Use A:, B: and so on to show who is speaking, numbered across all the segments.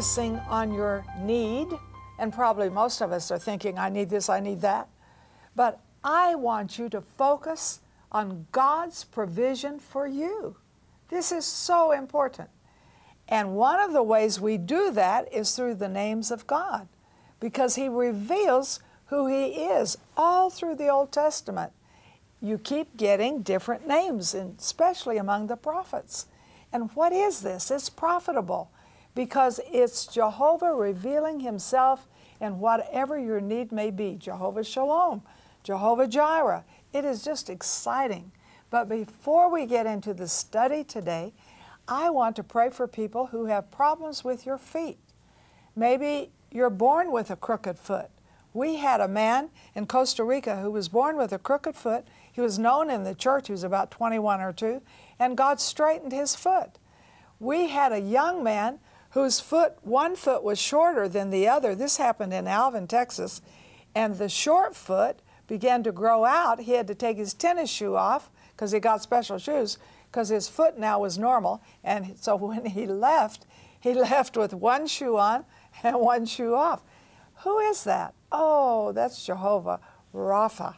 A: focusing on your need, and probably most of us are thinking, I need this, I need that. But I want you to focus on God's provision for you. This is so important. And one of the ways we do that is through the names of God, because He reveals who He is all through the Old Testament. You keep getting different names, especially among the prophets. And what is this? It's profitable because it's Jehovah revealing Himself in whatever your need may be. Jehovah Shalom, Jehovah Jireh. It is just exciting. But before we get into the study today, I want to pray for people who have problems with your feet. Maybe you're born with a crooked foot. We had a man in Costa Rica who was born with a crooked foot. He was known in the church, he was about 21 or 2, and God straightened his foot. We had a young man whose foot, one foot was shorter than the other. This happened in Alvin, Texas. And the short foot began to grow out. He had to take his tennis shoe off because he got special shoes because his foot now was normal. And so when he left, he left with one shoe on and one shoe off. Who is that? Oh, that's Jehovah Rapha.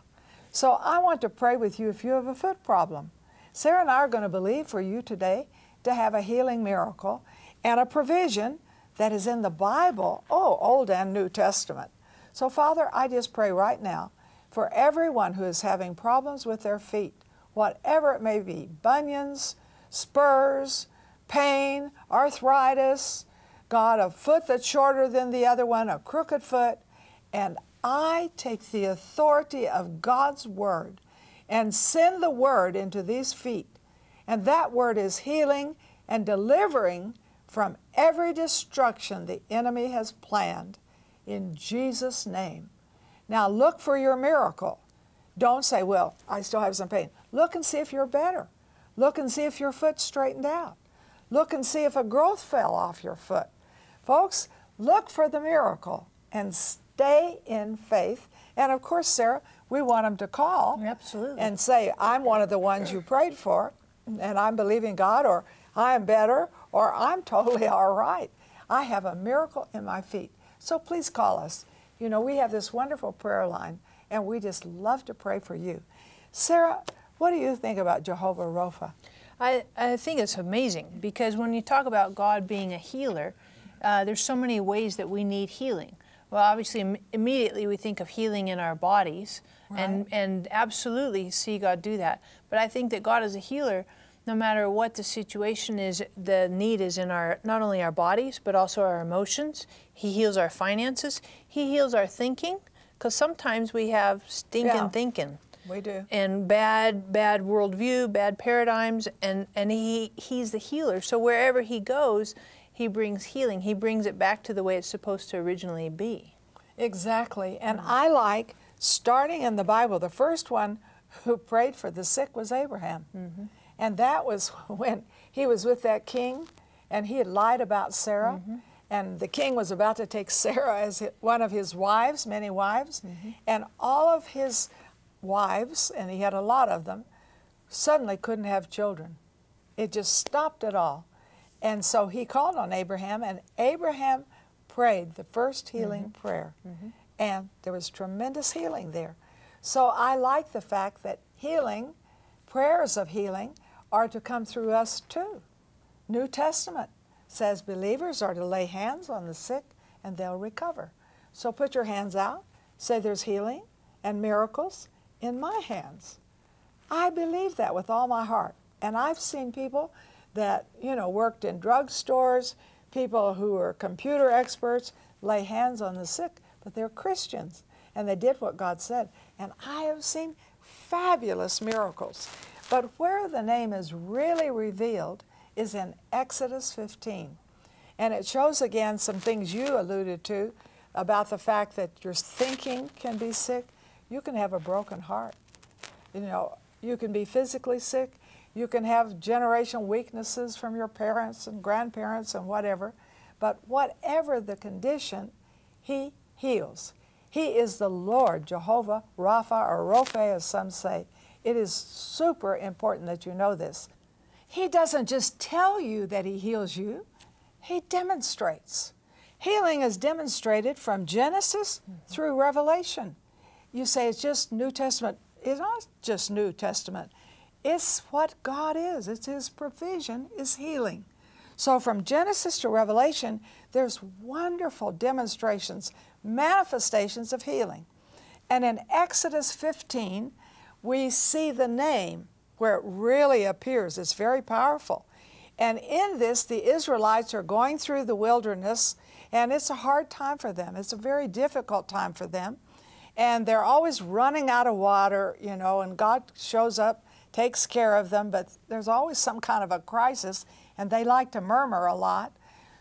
A: So I want to pray with you if you have a foot problem. Sarah and I are going to believe for you today to have a healing miracle and a provision that is in the Bible, oh, Old and New Testament. So, Father, I just pray right now for everyone who is having problems with their feet, whatever it may be bunions, spurs, pain, arthritis, God, a foot that's shorter than the other one, a crooked foot. And I take the authority of God's Word and send the Word into these feet. And that Word is healing and delivering from every destruction the enemy has planned in Jesus' name. Now look for your miracle. Don't say, Well, I still have some pain. Look and see if you're better. Look and see if your foot straightened out. Look and see if a growth fell off your foot. Folks, look for the miracle and stay in faith. And of course, Sarah, we want them to call
B: Absolutely.
A: and say, I'm one of the ones you prayed for, and I'm believing God, or I am better, or I'm totally all right. I have a miracle in my feet. So please call us. You know, we have this wonderful prayer line, and we just love to pray for you. Sarah, what do you think about Jehovah Rapha?
B: I, I think it's amazing because when you talk about God being a healer, uh, there's so many ways that we need healing. Well, obviously, Im- immediately we think of healing in our bodies, and, and absolutely see God do that. But I think that God is a healer no matter what the situation is, the need is in our not only our bodies but also our emotions. He heals our finances. He heals our thinking because sometimes we have stinking
A: Yeah.
B: thinking
A: We do.
B: and bad bad worldview, bad paradigms, and and he he's the healer. So wherever he goes, he brings healing. He brings it back to the way it's supposed to originally be.
A: Exactly. And mm. I like starting in the Bible, the first one who prayed for the sick was Abraham. Mm-hmm. And that was when he was with that king and he had lied about Sarah. Mm-hmm. And the king was about to take Sarah as one of his wives, many wives. Mm-hmm. And all of his wives, and he had a lot of them, suddenly couldn't have children. It just stopped it all. And so he called on Abraham, and Abraham prayed the first healing mm-hmm. prayer. And there was tremendous healing there. So I like the fact that healing, prayers of healing, are to come through us too. New Testament says believers are to lay hands on the sick and they'll recover. So put your hands out, say there's healing and miracles in my hands. I believe that with all my heart. And I've seen people that, you know, worked in drugstores, people who are computer experts lay hands on the sick, but they're Christians and they did what God said. And I have seen fabulous miracles. But where the name is really revealed is in Exodus 15. And it shows again some things you alluded to about the fact that your thinking can be sick. You can have a broken heart. You know, you can be physically sick. You can have generational weaknesses from your parents and grandparents and whatever. But whatever the condition, He heals. He is the Lord, Jehovah Rapha or Rophe, as some say. It is super important that you know this. He doesn't just tell you that He heals you, He demonstrates. Healing is demonstrated from Genesis through Revelation. You say it's just New Testament. It's not just New Testament. It's what God is. It's His provision is healing. So from Genesis to Revelation, there's wonderful demonstrations, manifestations of healing. And in Exodus 15, we see the name where it really appears. It's very powerful. And in this, the Israelites are going through the wilderness and it's a hard time for them. It's a very difficult time for them. And they're always running out of water, you know, and God shows up, takes care of them, but there's always some kind of a crisis, and they like to murmur a lot.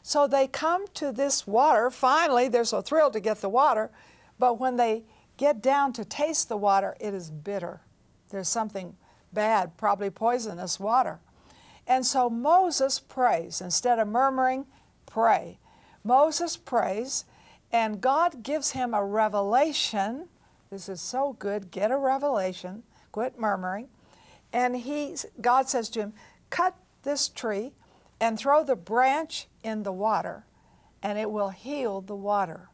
A: So they come to this water. Finally, they're so thrilled to get the water, but when they get down to taste the water, it is bitter. There's something bad, probably poisonous water. And so Moses prays. Instead of murmuring, pray. Moses prays, and God gives him a revelation. This is so good. Get a revelation. Quit murmuring. And he, God says to him, Cut this tree and throw the branch in the water, and it will heal the water.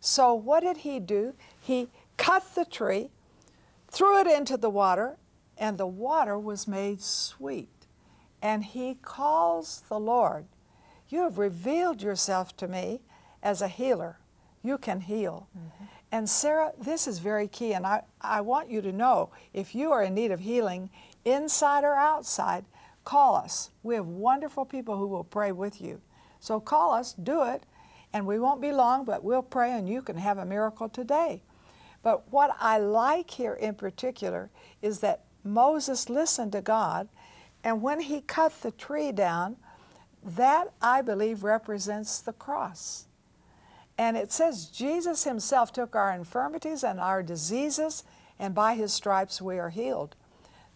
A: So, what did he do? He cut the tree, threw it into the water, and the water was made sweet. And he calls the Lord you have revealed yourself to me as a healer. You can heal. Mm-hmm. And Sarah, this is very key, and I, I want you to know if you are in need of healing, inside or outside, call us. We have wonderful people who will pray with you. So call us, do it, and we won't be long, but we'll pray and you can have a miracle today. But what I like here in particular is that Moses listened to God, and when he cut the tree down, that, I believe, represents the cross. And it says Jesus Himself took our infirmities and our diseases, and by His stripes we are healed.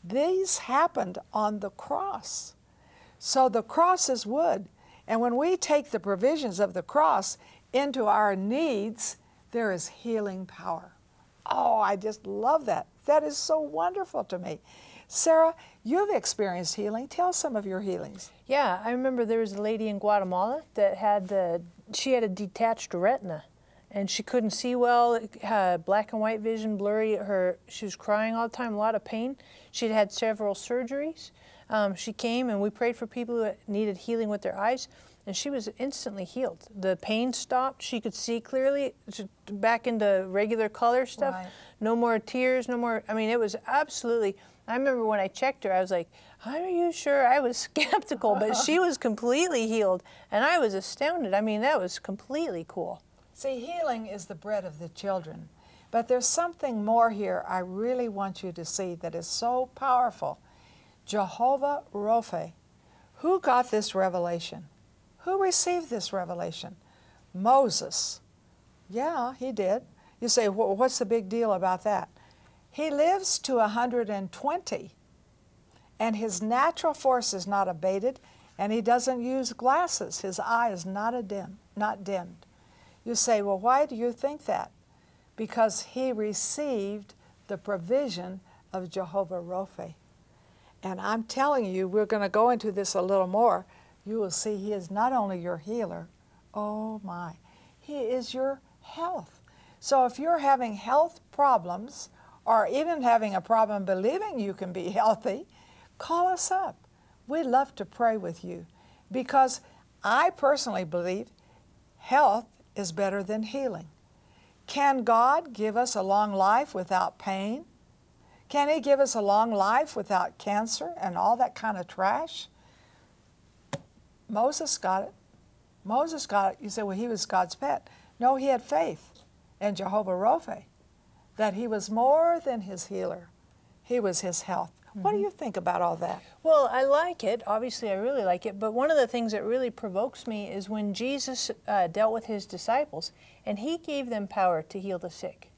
A: These happened on the cross. So the cross is wood. And when we take the provisions of the cross into our needs, there is healing power. Oh, I just love that. That is so wonderful to me. Sarah, you've experienced healing. Tell some of your healings.
B: Yeah, I remember there was a lady in Guatemala that had the, she had a detached retina and she couldn't see well, had black and white vision, blurry. Her, she was crying all the time, a lot of pain. She'd had several surgeries. Um, she came and we prayed for people who needed healing with their eyes, and she was instantly healed. The pain stopped. She could see clearly, back into regular color stuff. Right. No more tears, no more. I mean, it was absolutely I remember when I checked her, I was like, Are you sure? I was skeptical, but she was completely healed, and I was astounded. I mean, that was completely cool.
A: See, healing is the bread of the children. But there's something more here I really want you to see that is so powerful. Jehovah Rophe. Who got this revelation? Who received this revelation? Moses. Yeah, he did. You say, well, what's the big deal about that? He lives to 120, and his natural force is not abated, and he doesn't use glasses. His eye is not, a dim, not dimmed. You say, well, why do you think that? Because he received the provision of Jehovah Rophe. And I'm telling you, we're going to go into this a little more. You will see he is not only your healer, oh my, he is your health. So if you're having health problems, or even having a problem believing you can be healthy, call us up. We'd love to pray with you because I personally believe health is better than healing. Can God give us a long life without pain? Can He give us a long life without cancer and all that kind of trash? Moses got it. Moses got it. You say, well, he was God's pet. No, he had faith in Jehovah Rophe that he was more than his healer, he was his health. Mm-hmm. What do mm-hmm. you think about all that?
B: Well, I like it. Obviously, I really like it. But one of the things that really provokes me is when Jesus uh, dealt with his disciples and he gave them power to heal the sick.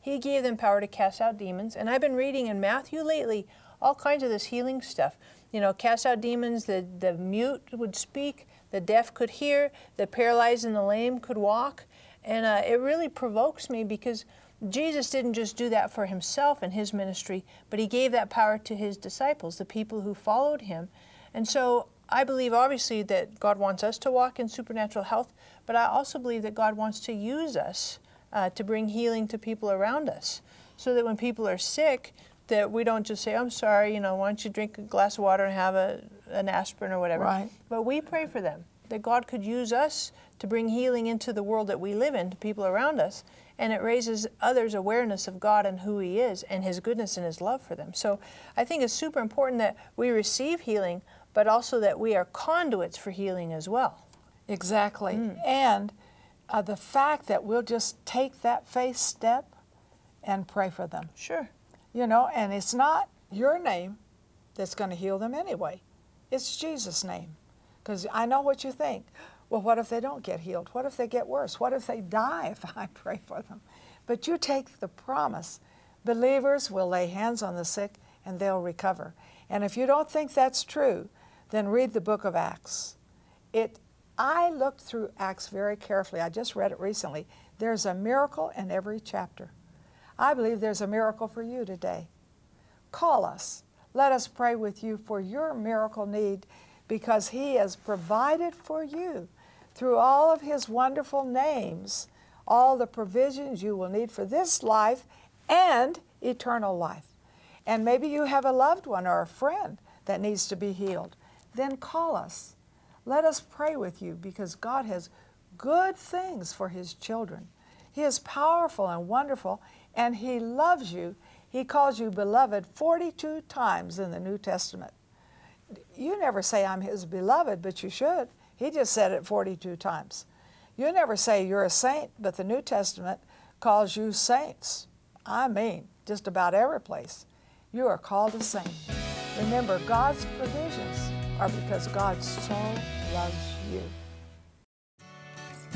B: He gave them power to cast out demons. And I've been reading in Matthew lately all kinds of this healing stuff. You know, cast out demons, the, the mute would speak, the deaf could hear, the paralyzed and the lame could walk. And uh, it really provokes me because Jesus didn't just do that for himself and his ministry, but he gave that power to his disciples, the people who followed him. And so I believe obviously that God wants us to walk in supernatural health, but I also believe that God wants to use us uh, to bring healing to people around us. So that when people are sick, that we don't just say, I'm sorry, you know, why don't you drink a glass of water and have a, an aspirin or whatever.
A: Right.
B: But we pray for them, that God could use us to bring healing into the world that we live in, to people around us. And it raises others' awareness of God and who He is and His goodness and His love for them. So I think it's super important that we receive healing, but also that we are conduits for healing as well.
A: Exactly.
B: Mm.
A: And uh, the fact that we'll just take that faith step and pray for them.
B: Sure.
A: You know, and it's not your name that's going to heal them anyway. It's Jesus' name. Because I know what you think. Well, what if they don't get healed? What if they get worse? What if they die if I pray for them? But you take the promise. Believers will lay hands on the sick and they'll recover. And if you don't think that's true, then read the book of Acts. It I looked through Acts very carefully. I just read it recently. There's a miracle in every chapter. I believe there's a miracle for you today. Call us. Let us pray with you for your miracle need because He has provided for you through all of His wonderful names all the provisions you will need for this life and eternal life. And maybe you have a loved one or a friend that needs to be healed. Then call us. Let us pray with you because God has good things for His children. He is powerful and wonderful, and He loves you. He calls you beloved 42 times in the New Testament. You never say, I'm His beloved, but you should. He just said it 42 times. You never say you're a saint, but the New Testament calls you saints. I mean, just about every place. You are called a saint. Remember, God's provisions are because God so loves you.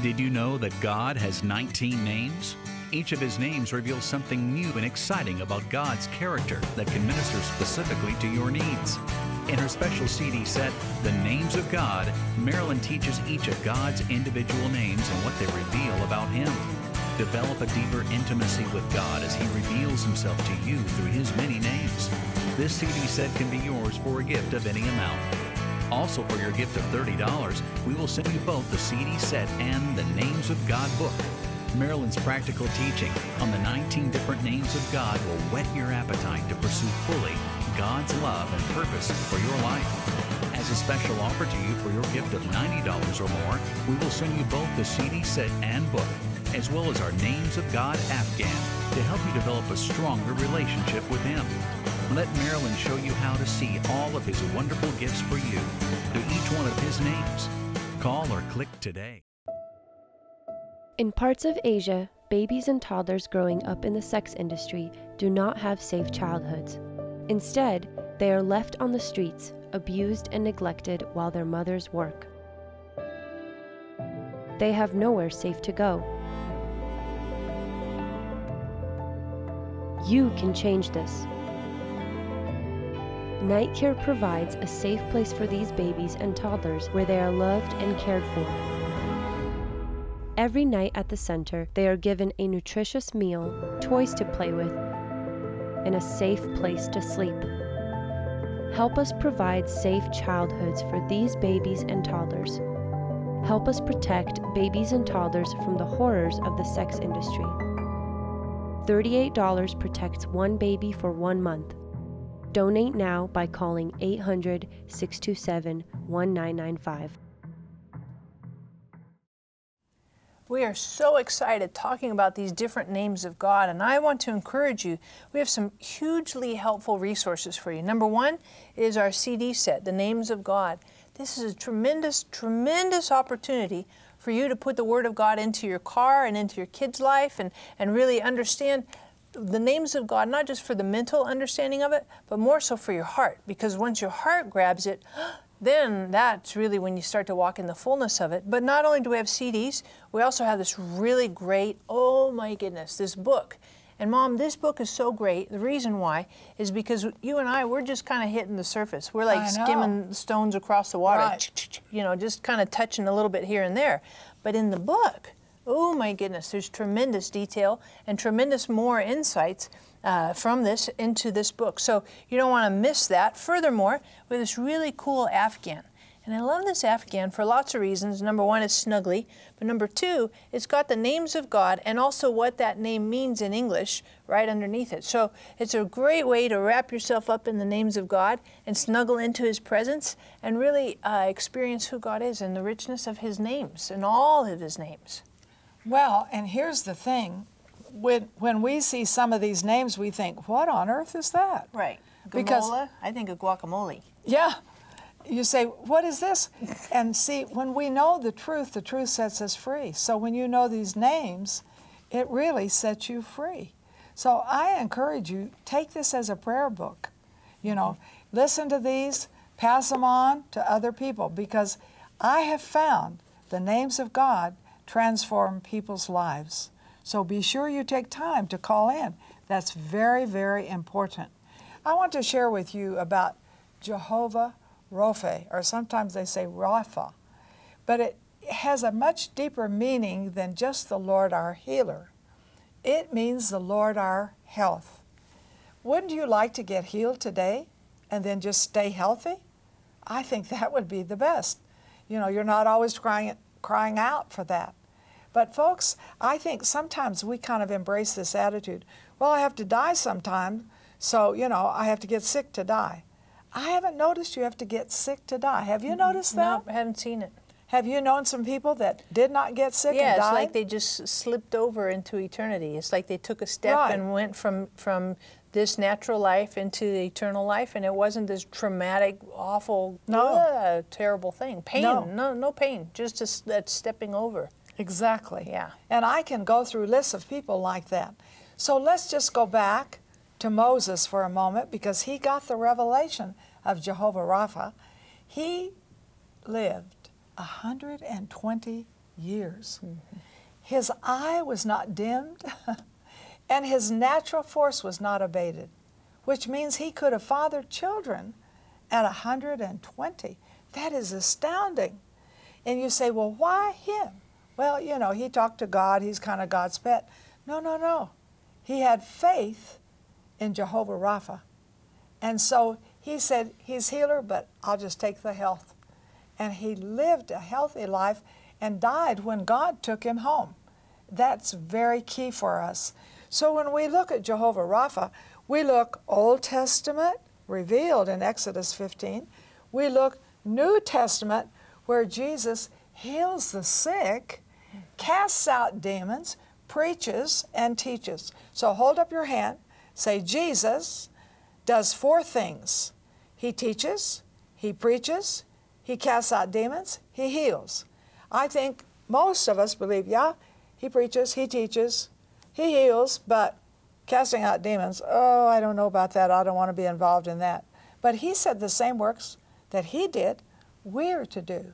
C: Did you know that God has 19 names? Each of his names reveals something new and exciting about God's character that can minister specifically to your needs. In her special CD set, The Names of God, Marilyn teaches each of God's individual names and what they reveal about Him. Develop a deeper intimacy with God as He reveals Himself to you through His many names. This CD set can be yours for a gift of any amount. Also, for your gift of $30, we will send you both the CD set and the Names of God book. Marilyn's practical teaching on the 19 different names of God will whet your appetite to pursue fully God's love and purpose for your life. As a special offer to you for your gift of $90 or more, we will send you both the CD set and book, as well as our Names of God Afghan to help you develop a stronger relationship with Him. Let Marilyn show you how to see all of His wonderful gifts for you through each one of His names. Call or click today.
D: In parts of Asia, babies and toddlers growing up in the sex industry do not have safe childhoods. Instead, they are left on the streets, abused and neglected while their mothers work. They have nowhere safe to go. You can change this. Night Care provides a safe place for these babies and toddlers where they are loved and cared for. Every night at the center, they are given a nutritious meal, toys to play with, and a safe place to sleep. Help us provide safe childhoods for these babies and toddlers. Help us protect babies and toddlers from the horrors of the sex industry. $38 protects one baby for one month. Donate now by calling 800 627 1995.
B: We are so excited talking about these different names of God, and I want to encourage you. We have some hugely helpful resources for you. Number one is our CD set, The Names of God. This is a tremendous, tremendous opportunity for you to put the Word of God into your car and into your kids' life and, and really understand the names of God, not just for the mental understanding of it, but more so for your heart. Because once your heart grabs it, then that's really when you start to walk in the fullness of it. But not only do we have CDs, we also have this really great, oh my goodness, this book. And mom, this book is so great. The reason why is because you and I, we're just kind of hitting the surface. We're like skimming stones across the water,
A: Right.
B: you know, just kind of touching a little bit here and there. But in the book, oh my goodness, there's tremendous detail and tremendous more insights uh, from this into this book. So you don't want to miss that. Furthermore, with this really cool Afghan. And I love this Afghan for lots of reasons. Number one, it's snuggly. But number two, it's got the names of God and also what that name means in English right underneath it. So it's a great way to wrap yourself up in the names of God and snuggle into His presence and really uh, experience who God is and the richness of His names and all of His names.
A: Well, and here's the thing when, when we see some of these names, we think, what on earth is that?
B: Right.
A: Because-
B: I think of guacamole.
A: Yeah. You say, what is this? And see, when we know the truth, the truth sets us free. So when you know these names, it really sets you free. So I encourage you, take this as a prayer book. You know, listen to these, pass them on to other people because I have found the names of God transform people's lives. So be sure you take time to call in. That's very, very important. I want to share with you about Jehovah Rophe, or sometimes they say Rapha, but it has a much deeper meaning than just the Lord our healer. It means the Lord our health. Wouldn't you like to get healed today and then just stay healthy? I think that would be the best. You know, you're not always crying, crying out for that. But, folks, I think sometimes we kind of embrace this attitude well, I have to die sometime, so, you know, I have to get sick to die. I haven't noticed you have to get sick to die. Have you noticed that?
B: No, I haven't seen it.
A: Have you known some people that did not get sick
B: Yeah,
A: and
B: it's like they just slipped over into eternity. It's like they took a step
A: Right.
B: and went from from this natural life into the eternal life, and it wasn't this traumatic, awful,
A: No.
B: ugh, terrible thing. Pain,
A: No.
B: no, no pain, just a that stepping over.
A: Exactly.
B: Yeah.
A: And I can go through lists of people like that. So let's just go back to Moses for a moment because he got the revelation of Jehovah Rapha. He lived 120 years. Mm-hmm. His eye was not dimmed and his natural force was not abated, which means he could have fathered children at 120. That is astounding. And you say, well, why him? Well, you know, he talked to God, he's kind of God's pet. No, no, no. He had faith in Jehovah Rapha. And so he said, He's healer, but I'll just take the health. And he lived a healthy life and died when God took him home. That's very key for us. So when we look at Jehovah Rapha, we look Old Testament, revealed in Exodus 15. We look New Testament, where Jesus heals the sick, casts out demons, preaches, and teaches. So hold up your hand, say, Jesus does four things He teaches, He preaches, He casts out demons, He heals. I think most of us believe, yeah, He preaches, He teaches, He heals, but casting out demons, oh, I don't know about that. I don't want to be involved in that. But He said the same works that He did, we're to do.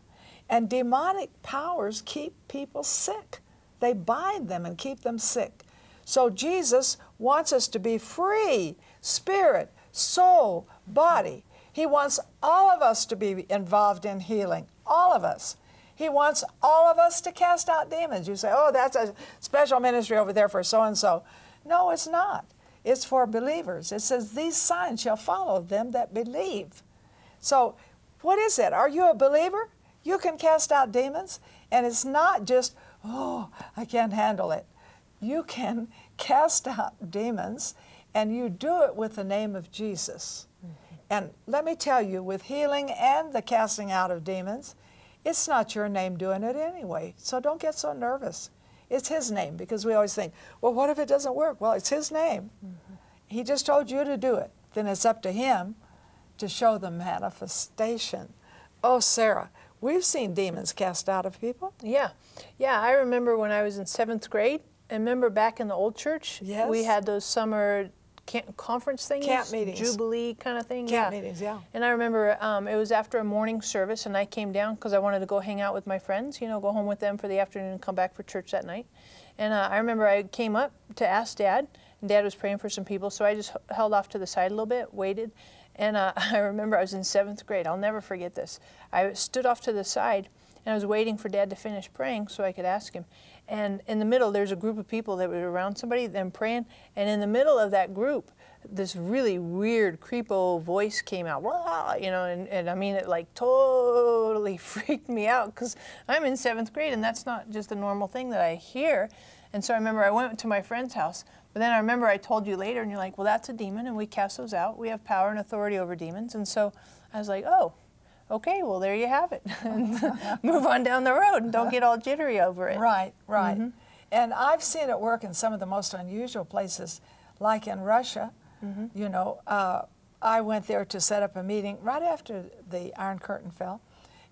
A: And demonic powers keep people sick. They bind them and keep them sick. So Jesus wants us to be free spirit, soul, body. He wants all of us to be involved in healing, all of us. He wants all of us to cast out demons. You say, oh, that's a special ministry over there for so and so. No, it's not. It's for believers. It says, These signs shall follow them that believe. So, what is it? Are you a believer? You can cast out demons, and it's not just, oh, I can't handle it. You can cast out demons, and you do it with the name of Jesus. Mm-hmm. And let me tell you, with healing and the casting out of demons, it's not your name doing it anyway. So don't get so nervous. It's His name because we always think, well, what if it doesn't work? Well, it's His name. Mm-hmm. He just told you to do it. Then it's up to Him to show the manifestation. Oh, Sarah, we've seen demons cast out of people.
B: Yeah, yeah. I remember when I was in seventh grade. And remember back in the old church,
A: Yes.
B: we had those summer camp, conference thing
A: Camp meetings.
B: jubilee kind of thing.
A: Camp
B: yeah.
A: meetings, yeah.
B: And I remember um, it was after a morning service, and I came down because I wanted to go hang out with my friends. You know, go home with them for the afternoon and come back for church that night. And uh, I remember I came up to ask Dad, and Dad was praying for some people, so I just held off to the side a little bit, waited. And uh, I remember I was in seventh grade. I'll never forget this. I stood off to the side, and I was waiting for Dad to finish praying so I could ask him. And in the middle, there's a group of people that were around somebody, them praying, and in the middle of that group, this really weird creepo voice came out, you know, and, and I mean, it like totally freaked me out because I'm in seventh grade and that's not just a normal thing that I hear. And so I remember I went to my friend's house, but then I remember I told you later, and you're like, well, that's a demon, and we cast those out. We have power and authority over demons. And so I was like, oh, okay, well, there you have it. Move on down the road and don't get all jittery over it.
A: Right, right. Mm-hmm. And I've seen it work in some of the most unusual places, like in Russia. Mm-hmm. You know, uh, I went there to set up a meeting right after the Iron Curtain fell.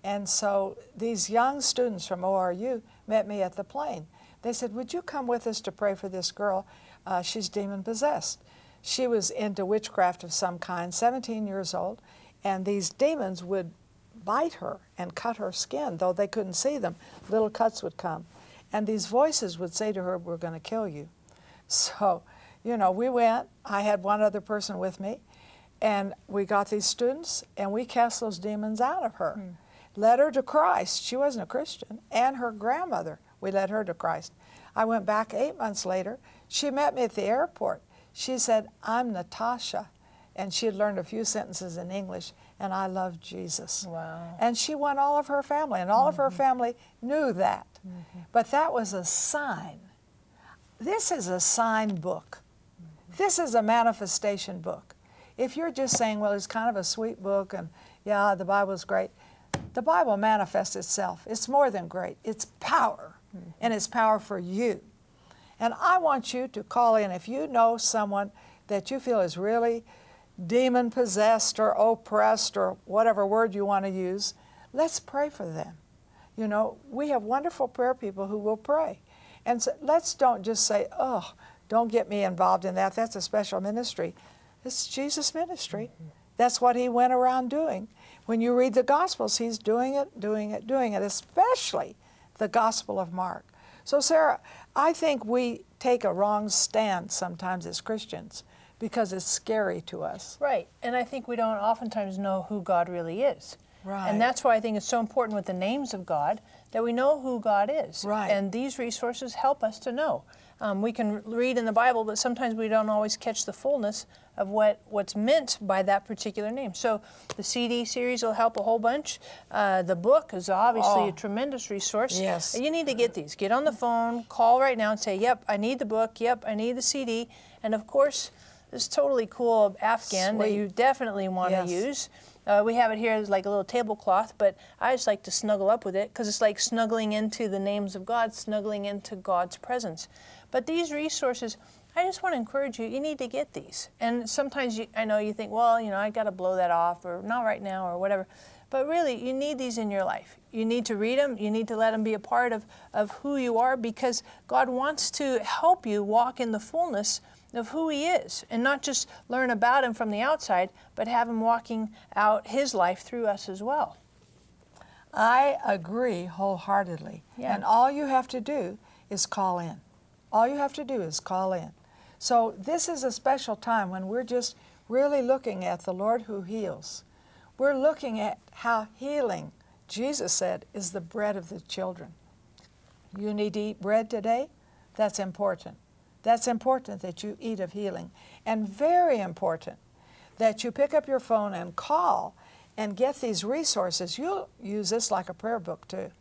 A: And so these young students from ORU met me at the plane. They said, Would you come with us to pray for this girl? Uh, she's demon possessed. She was into witchcraft of some kind, 17 years old, and these demons would bite her and cut her skin, though they couldn't see them. Little cuts would come. And these voices would say to her, We're going to kill you. So, you know, we went. I had one other person with me, and we got these students, and we cast those demons out of her. Hmm. Led her to Christ. She wasn't a Christian, and her grandmother. We led her to Christ. I went back eight months later. She met me at the airport. She said, I'm Natasha. And she had learned a few sentences in English, and I love Jesus.
B: Wow.
A: And she won all of her family, and all mm-hmm. of her mm-hmm. family knew that. Mm-hmm. But that was a sign. This is a sign book. Mm-hmm. This is a manifestation book. If you're just saying, well, it's kind of a sweet book, and yeah, the Bible's great, the Bible manifests itself. It's more than great, it's power, mm-hmm. and it's power for you. And I want you to call in if you know someone that you feel is really demon possessed or oppressed or whatever word you want to use. Let's pray for them. You know, we have wonderful prayer people who will pray. And so let's don't just say, oh, don't get me involved in that. That's a special ministry. It's Jesus' ministry. That's what he went around doing. When you read the Gospels, he's doing it, doing it, doing it, especially the Gospel of Mark. So, Sarah, I think we take a wrong stand sometimes as Christians because it's scary to us.
B: Right. And I think we don't oftentimes know who God really is.
A: Right.
B: And that's why I think it's so important with the names of God that we know who God is.
A: Right.
B: And these resources help us to know. Um, we can read in the Bible, but sometimes we don't always catch the fullness of what, what's meant by that particular name. So the CD series will help a whole bunch. Uh, the book is obviously oh. a tremendous resource.
A: Yes.
B: You need to get these. Get on the phone, call right now and say, yep, I need the book, yep, I need the CD. And of course, this totally cool Afghan Sweet. that you definitely want to yes. use. Uh, we have it here as like a little tablecloth, but I just like to snuggle up with it because it's like snuggling into the names of God, snuggling into God's presence. But these resources, I just want to encourage you, you need to get these. And sometimes you, I know you think, well, you know, I got to blow that off or not right now or whatever. But really, you need these in your life. You need to read them. You need to let them be a part of, of who you are because God wants to help you walk in the fullness of who He is and not just learn about Him from the outside, but have Him walking out His life through us as well.
A: I agree wholeheartedly.
B: Yeah.
A: And all you have to do is call in. All you have to do is call in. So this is a special time when we're just really looking at the Lord who heals. We're looking at how healing, Jesus said, is the bread of the children. You need to eat bread today? That's important. That's important that you eat of healing. And very important that you pick up your phone and call and get these resources. You'll use this like a prayer book too.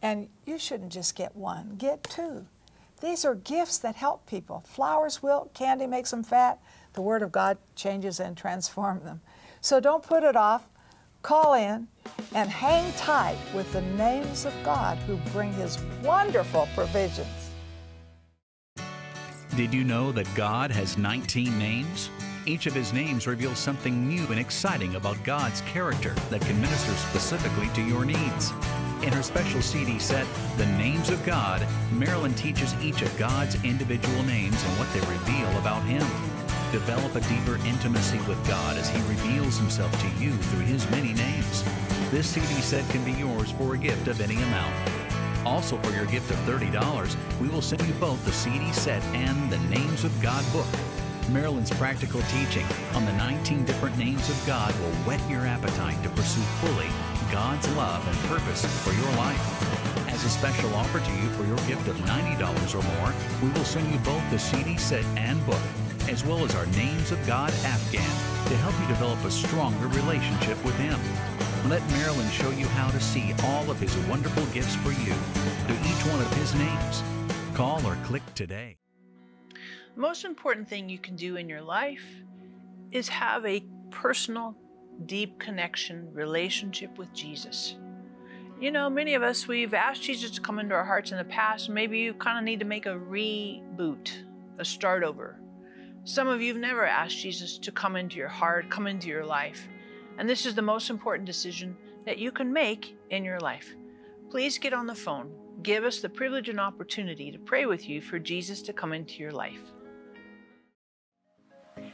A: And you shouldn't just get one, get two. These are gifts that help people. Flowers wilt, candy makes them fat. The Word of God changes and transforms them. So don't put it off. Call in and hang tight with the names of God who bring His wonderful provisions.
C: Did you know that God has 19 names? Each of his names reveals something new and exciting about God's character that can minister specifically to your needs. In her special CD set, The Names of God, Marilyn teaches each of God's individual names and what they reveal about Him. Develop a deeper intimacy with God as He reveals Himself to you through His many names. This CD set can be yours for a gift of any amount. Also, for your gift of $30, we will send you both the CD set and the Names of God book. Marilyn's practical teaching on the 19 different names of God will whet your appetite to pursue fully God's love and purpose for your life. As a special offer to you for your gift of $90 or more, we will send you both the CD set and book, as well as our Names of God Afghan to help you develop a stronger relationship with Him. Let Marilyn show you how to see all of His wonderful gifts for you to each one of His names. Call or click today.
B: The most important thing you can do in your life is have a personal, deep connection, relationship with Jesus. You know, many of us, we've asked Jesus to come into our hearts in the past. Maybe you kind of need to make a reboot, a start over. Some of you have never asked Jesus to come into your heart, come into your life. And this is the most important decision that you can make in your life. Please get on the phone. Give us the privilege and opportunity to pray with you for Jesus to come into your life.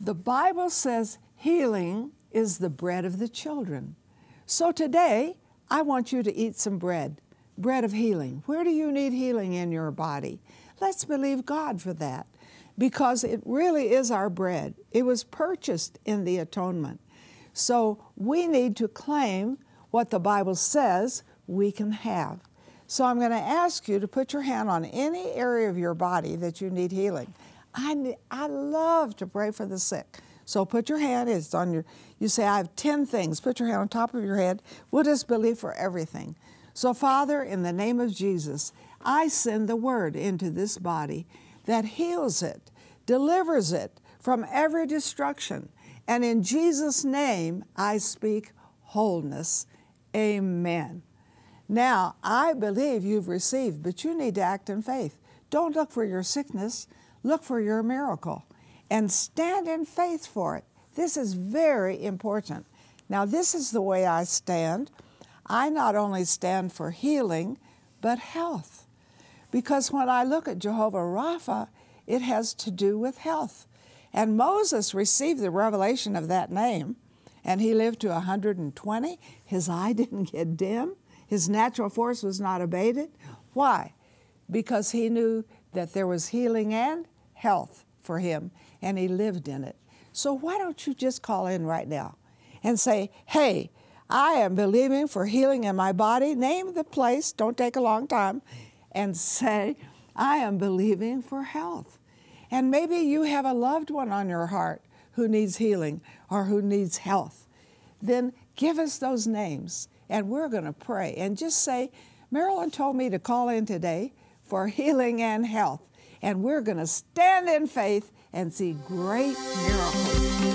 A: The Bible says healing is the bread of the children. So today, I want you to eat some bread, bread of healing. Where do you need healing in your body? Let's believe God for that because it really is our bread. It was purchased in the atonement. So we need to claim what the Bible says we can have. So I'm going to ask you to put your hand on any area of your body that you need healing. I, I love to pray for the sick. So put your hand, it's on your, you say, I have 10 things. Put your hand on top of your head. We'll just believe for everything. So, Father, in the name of Jesus, I send the word into this body that heals it, delivers it from every destruction. And in Jesus' name, I speak wholeness. Amen. Now, I believe you've received, but you need to act in faith. Don't look for your sickness. Look for your miracle and stand in faith for it. This is very important. Now, this is the way I stand. I not only stand for healing, but health. Because when I look at Jehovah Rapha, it has to do with health. And Moses received the revelation of that name, and he lived to 120. His eye didn't get dim, his natural force was not abated. Why? Because he knew that there was healing and health for him, and he lived in it. So why don't you just call in right now and say, hey, I am believing for healing in my body. Name the place, don't take a long time, and say, I am believing for health. And maybe you have a loved one on your heart who needs healing or who needs health. Then give us those names and we're going to pray and just say, Marilyn told me to call in today for healing and health and we're going to stand in faith and see great miracles.